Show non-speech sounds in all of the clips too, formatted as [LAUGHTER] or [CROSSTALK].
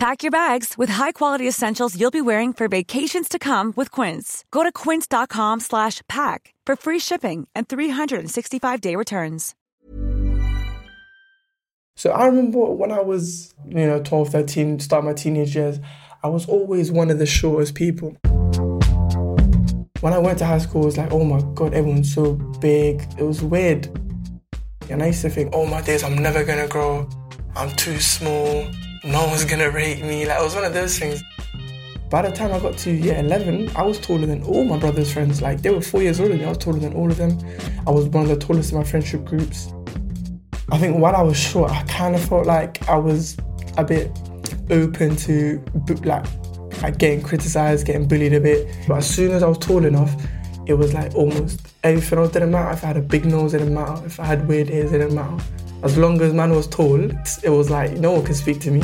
Pack your bags with high-quality essentials you'll be wearing for vacations to come with Quince. Go to quince.com slash pack for free shipping and 365-day returns. So I remember when I was, you know, 12, 13, start my teenage years, I was always one of the shortest people. When I went to high school, it was like, oh my God, everyone's so big. It was weird. And I used to think, oh my days, I'm never gonna grow. I'm too small no one's gonna rate me. Like it was one of those things. By the time I got to year 11, I was taller than all my brother's friends. Like they were four years older than me. I was taller than all of them. I was one of the tallest in my friendship groups. I think while I was short, I kind of felt like I was a bit open to like, like getting criticized, getting bullied a bit. But as soon as I was tall enough, it was like almost everything else didn't matter. If I had a big nose, it didn't matter. If I had weird ears, it didn't matter. As long as man was tall, it was like no one could speak to me.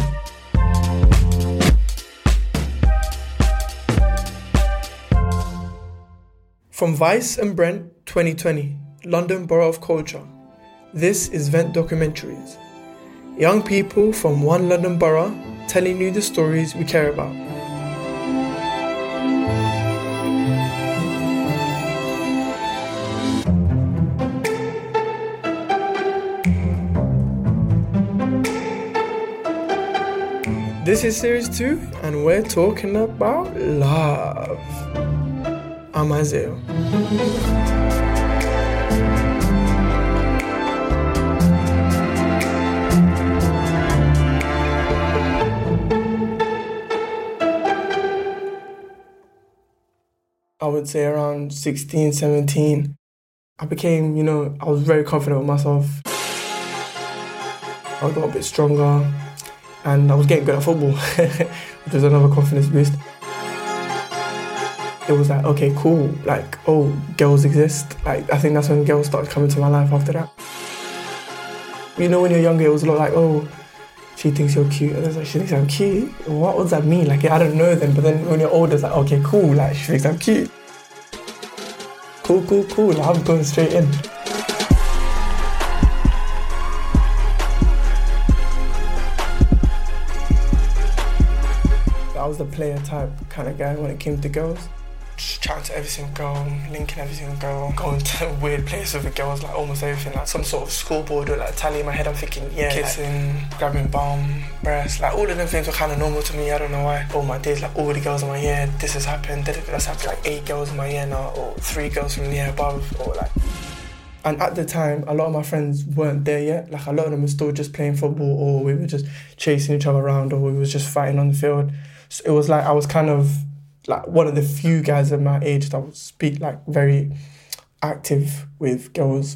From Vice and Brent 2020, London Borough of Culture. This is Vent Documentaries. Young people from one London borough telling you the stories we care about. This is series two, and we're talking about love. I'm Isaiah. I would say around 16, 17, I became, you know, I was very confident with myself. I got a bit stronger and I was getting good at football, [LAUGHS] which was another confidence boost. It was like, okay, cool, like, oh, girls exist. Like, I think that's when girls started coming to my life after that. You know, when you're younger, it was a lot like, oh, she thinks you're cute. And it's like, she thinks I'm cute? What does that mean? Like, I don't know them. But then when you're older, it's like, okay, cool, like, she thinks I'm cute. Cool, cool, cool. I'm going straight in. I was the player type kind of guy when it came to girls. Just chatting to every single girl, linking every single girl, going to [LAUGHS] weird places with girls, like almost everything, like some sort of scoreboard or like tally in my head. I'm thinking, yeah, kissing, like, grabbing bum, breasts, like all of them things were kind of normal to me. I don't know why. All my days, like all the girls in my year, this has happened. That's happened like eight girls in my year now, or three girls from the year above, or like and at the time, a lot of my friends weren't there yet. Like a lot of them were still just playing football, or we were just chasing each other around, or we was just fighting on the field. So it was like I was kind of like one of the few guys at my age that would speak like very active with girls.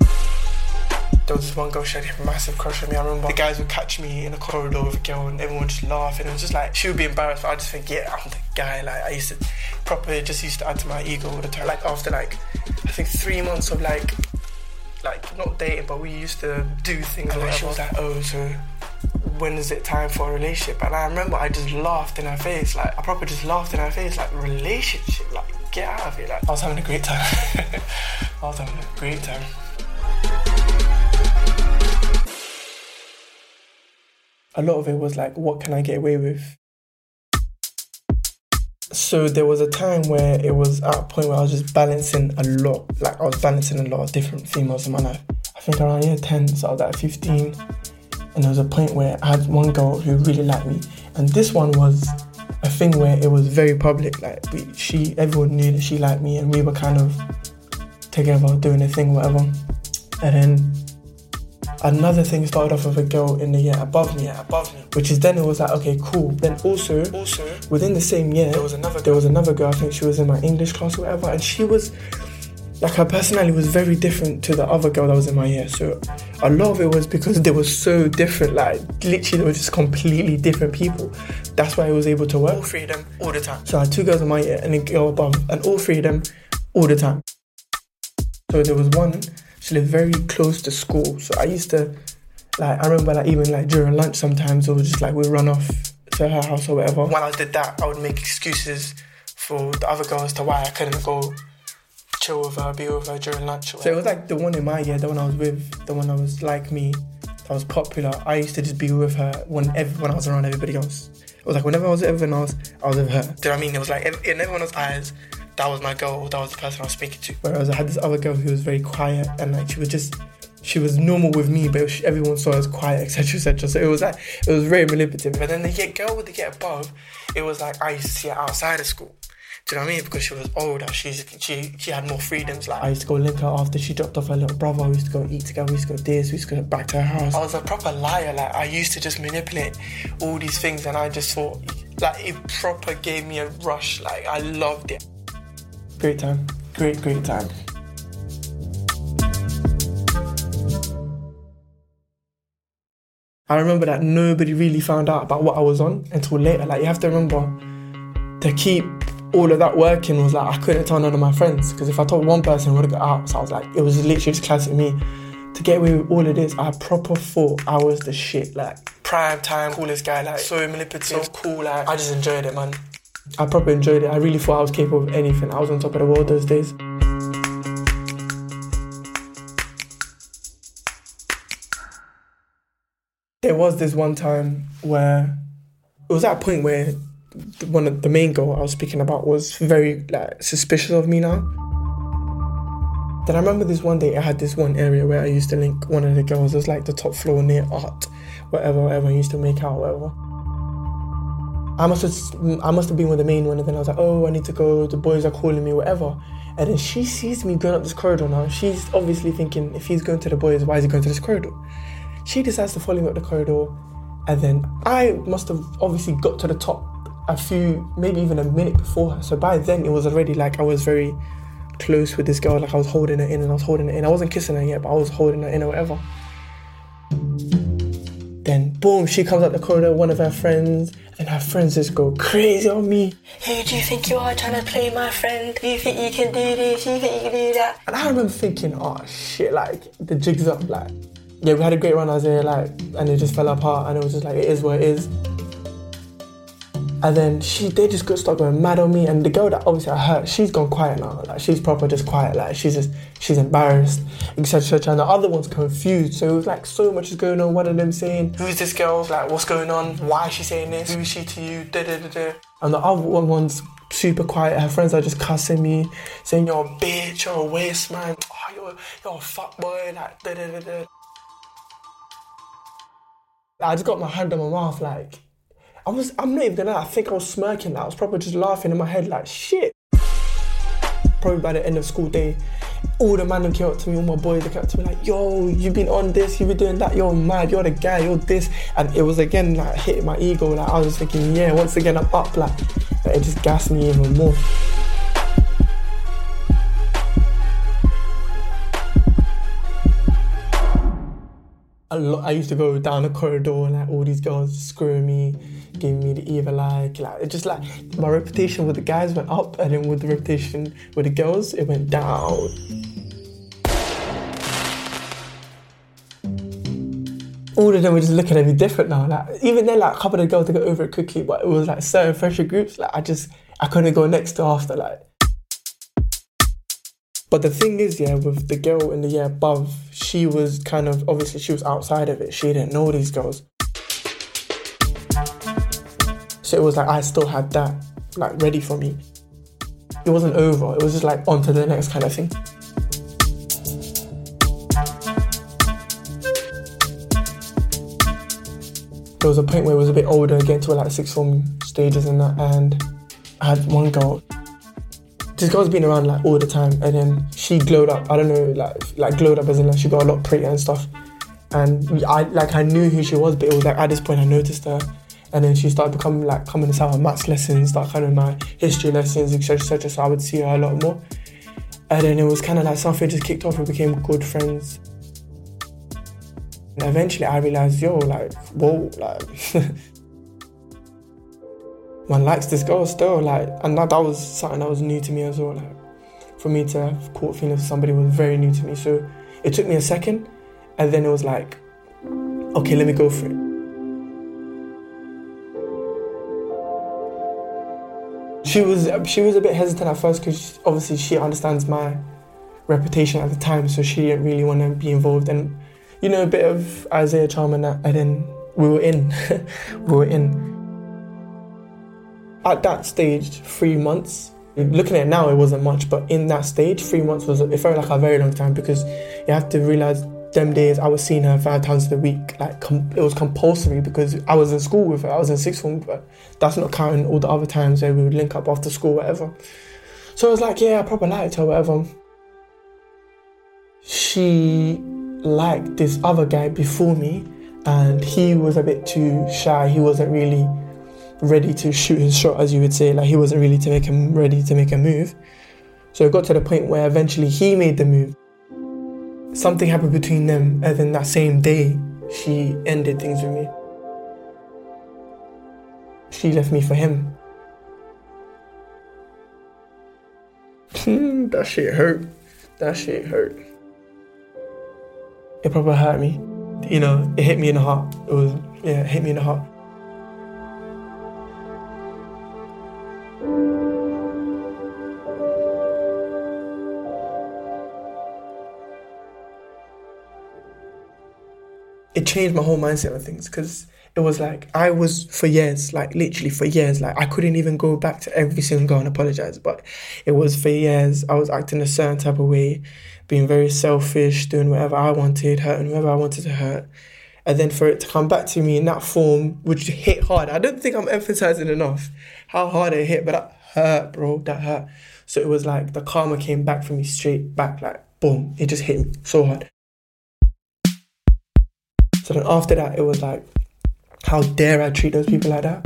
There was this one girl, she had a massive crush on me. I remember the guys would catch me in the corridor with a girl and everyone would just laugh. And it was just like, she would be embarrassed, but I just think, yeah, I'm the guy. Like, I used to proper, just used to add to my ego all the time. Like, after like, I think three months of like, like, not dating, but we used to do things. And like, she was like, oh, so when is it time for a relationship? And I remember I just laughed in her face, like I probably just laughed in her face, like relationship, like get out of here. Like I was having a great time. [LAUGHS] I was having a great time. A lot of it was like, what can I get away with? So there was a time where it was at a point where I was just balancing a lot, like I was balancing a lot of different females in my life. I think around year 10, so I was at 15 and there was a point where I had one girl who really liked me, and this one was a thing where it was very public. Like we, she, everyone knew that she liked me, and we were kind of together doing a thing, whatever. And then another thing started off with a girl in the year above me, above me, which is then it was like okay, cool. Then also, also within the same year, there was another, there was another girl. I think she was in my English class or whatever, and she was like her personality was very different to the other girl that was in my year. So a lot of it was because they were so different. Like literally, they were just completely different people. That's why I was able to work. All three of them all the time. So I had two girls in my year and a girl above, and all three of them all the time. So there was one. She lived very close to school, so I used to like I remember like even like during lunch sometimes it was just like we'd run off to her house or whatever. When I did that, I would make excuses for the other girls to why I couldn't go chill with her, be with her during lunch. So it was like the one in my year, the one I was with, the one I was like me, that was popular. I used to just be with her when ev- when I was around everybody else. It was like whenever I was with everyone else, I was with her. Do you know what I mean? It was like in everyone else's eyes, that was my girl, that was the person I was speaking to. Whereas I had this other girl who was very quiet and like she was just she was normal with me, but she, everyone saw her as quiet, etc., etc. So it was like it was very manipulative. But then the girl with the get above, it was like I used to see her outside of school. Do you know what I mean? Because she was older, she's she she had more freedoms. Like I used to go link her after she dropped off her little brother. We used to go eat together. We used to go this. We used to go back to her house. I was a proper liar. Like I used to just manipulate all these things, and I just thought like it proper gave me a rush. Like I loved it. Great time. Great great time. I remember that nobody really found out about what I was on until later. Like you have to remember to keep all of that working was like I couldn't tell none of my friends because if I told one person, I would have got out. So I was like, it was literally just classic me. To get away with all of this, I proper thought I was the shit. Like prime time, coolest guy, like so manipulative, so cool. Like I just enjoyed it, man. I proper enjoyed it. I really thought I was capable of anything. I was on top of the world those days. There was this one time where it was at a point where one of the main girl I was speaking about was very like suspicious of me now. Then I remember this one day I had this one area where I used to link one of the girls. It was like the top floor near art, whatever, whatever. I used to make out, whatever. I must have I must have been with the main one, and then I was like, oh, I need to go. The boys are calling me, whatever. And then she sees me going up this corridor now. She's obviously thinking, if he's going to the boys, why is he going to this corridor? She decides to follow me up the corridor, and then I must have obviously got to the top a few, maybe even a minute before her. So by then it was already like I was very close with this girl. Like I was holding her in and I was holding her in. I wasn't kissing her yet, but I was holding her in or whatever. Then boom, she comes out the corridor, one of her friends, and her friends just go crazy on me. Who do you think you are trying to play my friend? Do you think you can do this? Do you think you can do that? And I remember thinking, oh shit, like the jig's up, like yeah, we had a great run as there, like, and it just fell apart, and it was just like it is what it is. And then she, they just got start going mad on me. And the girl that obviously I hurt, she's gone quiet now. Like she's proper just quiet. Like she's just, she's embarrassed, etc. etc. And the other one's confused. So it was like so much is going on. One of them saying, "Who's this girl? Like what's going on? Why is she saying this? Who is she to you?" Da da da da. And the other one one's super quiet. Her friends are just cussing me, saying you're a bitch, you're a waste man. Oh, you're you're a fuck boy. Like da da da da. I just got my hand on my mouth like I was, I'm not even gonna lie, I think I was smirking. I was probably just laughing in my head like, shit. Probably by the end of school day, all the men came up to me, all my boys, they came up to me like, yo, you've been on this, you've been doing that, you're mad, you're the guy, you're this. And it was again like hitting my ego. Like I was thinking, yeah, once again I'm up. Like, it just gassed me even more. A lot. I used to go down the corridor and like all these girls screwing me, giving me the evil eye. like it just like my reputation with the guys went up, and then with the reputation with the girls, it went down. All of them were just looking at me different now. Like even then, like a couple of the girls they got over it quickly, but it was like certain fresher groups. Like I just I couldn't go next to after like. But the thing is, yeah, with the girl in the year above, she was kind of obviously she was outside of it. She didn't know these girls. So it was like I still had that like ready for me. It wasn't over. It was just like on to the next kind of thing. There was a point where it was a bit older, getting to like sixth form stages and that, and I had one girl this girl's been around like all the time, and then she glowed up. I don't know, like like glowed up as in like she got a lot prettier and stuff. And I like I knew who she was, but it was like at this point I noticed her, and then she started becoming like coming to some of maths lessons, like kind of my history lessons, etc. etc. So I would see her a lot more. And then it was kind of like something just kicked off. We became good friends. And eventually I realized, yo, like, whoa, like [LAUGHS] man likes this girl still. Like, and that, that was something that was new to me as well. Like, for me to have caught feelings for somebody was very new to me. So It took me a second, and then it was like, okay, let me go for it. She was she was a bit hesitant at first because obviously she understands my reputation at the time, so she didn't really want to be involved. And you know, a bit of Isaiah charm and that, and then we were in, [LAUGHS] we were in. At that stage, three months. Looking at it now, it wasn't much, but in that stage, three months was it felt like a very long time because you have to realize them days I was seeing her five times a week. Like com- it was compulsory because I was in school with her. I was in sixth form, but that's not counting all the other times where we would link up after school, whatever. So I was like, yeah, I probably liked her, whatever. She liked this other guy before me, and he was a bit too shy. He wasn't really ready to shoot his shot, as you would say. Like he wasn't really to make him ready to make a move. So it got to the point where eventually he made the move something happened between them, and then that same day, she ended things with me. She left me for him. [LAUGHS] that shit hurt. That shit hurt. It probably hurt me. You know, it hit me in the heart. It was, yeah, it hit me in the heart. Changed my whole mindset on things because it was like I was for years, like literally for years, like I couldn't even go back to every single girl and apologize. But it was for years I was acting a certain type of way, being very selfish, doing whatever I wanted, hurting whoever I wanted to hurt. And then for it to come back to me in that form, which hit hard. I don't think I'm emphasizing enough how hard it hit, but that hurt, bro. That hurt. So it was like the karma came back for me straight back, like boom. It just hit me so hard. So then after that, it was like, how dare I treat those people like that?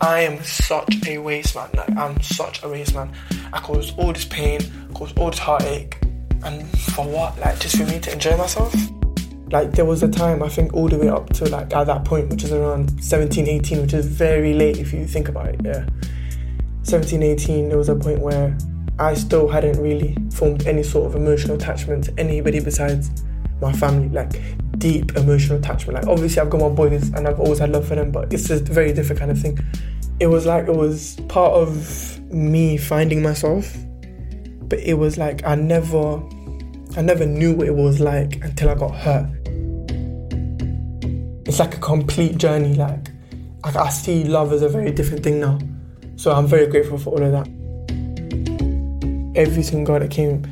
I am such a waste man. Like I'm such a waste man. I caused all this pain, caused all this heartache, and for what? Like just for me to enjoy myself? Like there was a time I think all the way up to like at that point, which is around 17, 18, which is very late if you think about it. Yeah, 17, 18. There was a point where I still hadn't really formed any sort of emotional attachment to anybody besides my family. Like deep emotional attachment. Like obviously I've got my boys and I've always had love for them, but it's a very different kind of thing. It was like it was part of me finding myself, but it was like I never I never knew what it was like until I got hurt. It's like a complete journey, like I, I see love as a very different thing now. So I'm very grateful for all of that. Every single guy that came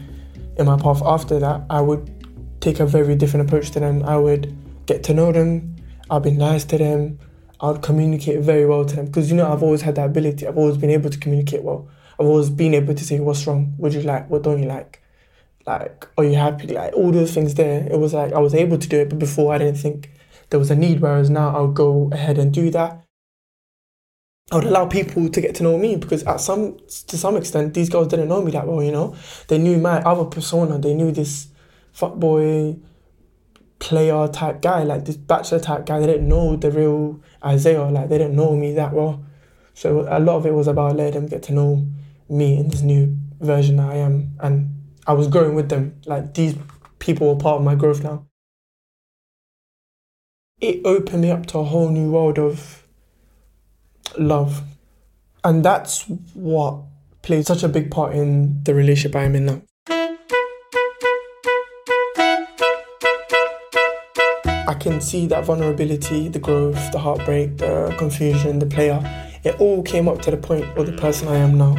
in my path after that, I would take a very different approach to them. I would get to know them, I'll be nice to them, I'll communicate very well to them because you know I've always had that ability. I've always been able to communicate well. I've always been able to say what's wrong, what do you like, what don't you like, like are you happy, like all those things there. It was like I was able to do it, but before I didn't think there was a need. Whereas now I'll go ahead and do that. I would allow people to get to know me because at some to some extent these girls didn't know me that well. You know, they knew my other persona. They knew this fuckboy player type guy, like this bachelor type guy. They didn't know the real Isaiah, like they didn't know me that well. So a lot of it was about letting them get to know me in this new version I am, and I was growing with them. Like these people were part of my growth now. It opened me up to a whole new world of love, and that's what played such a big part in the relationship I am in now. Can see that vulnerability, the growth, the heartbreak, the confusion, the player. It all came up to the point of the person I am now,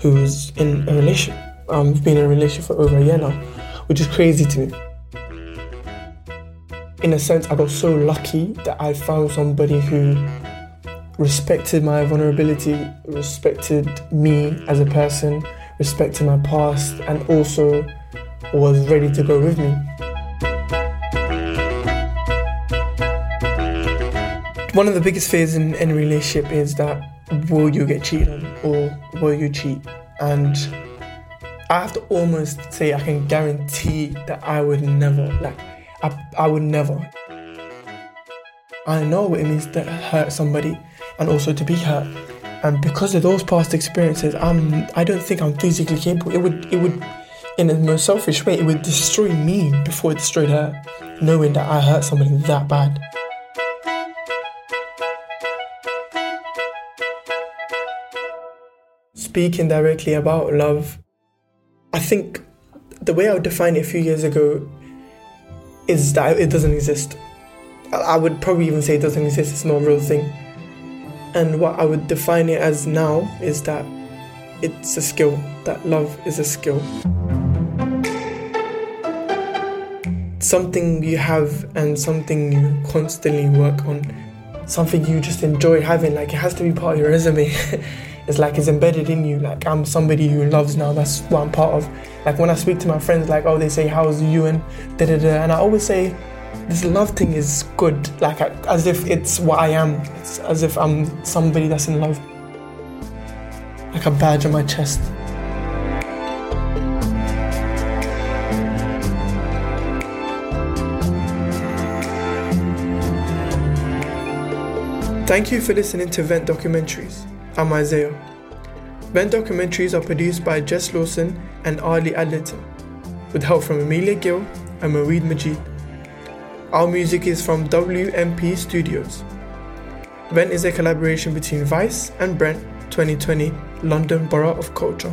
who's in a relationship. Um, we've been in a relationship for over a year now, which is crazy to me. In a sense, I got so lucky that I found somebody who respected my vulnerability, respected me as a person, respected my past, and also was ready to go with me. One of the biggest fears in any relationship is that will you get cheated on or will you cheat? And I have to almost say I can guarantee that I would never, like, I, I would never. I know what it means to hurt somebody and also to be hurt. And because of those past experiences, I'm I don't think I'm physically capable. It would it would in the most selfish way, it would destroy me before it destroyed her, knowing that I hurt somebody that bad. Speaking directly about love, I think the way I would define it a few years ago is that it doesn't exist. I would probably even say it doesn't exist, it's not a real thing. And what I would define it as now is that it's a skill, that love is a skill. Something you have and something you constantly work on, something you just enjoy having, like it has to be part of your resume. [LAUGHS] it's like it's embedded in you, like I'm somebody who loves now, that's what I'm part of. Like when I speak to my friends, like, oh, they say, how's you and da da da, and I always say, this love thing is good, like as if it's what I am. It's as if I'm somebody that's in love, like a badge on my chest. Thank you for listening to Vent Documentaries. I'm Isaiah. Documentaries are produced by Jess Lawson and Ali Adlington, with help from Amelia Gill and Mareed Majid. Our music is from WMP Studios. Vent is a collaboration between Vice and Brent 2020 London Borough of Culture.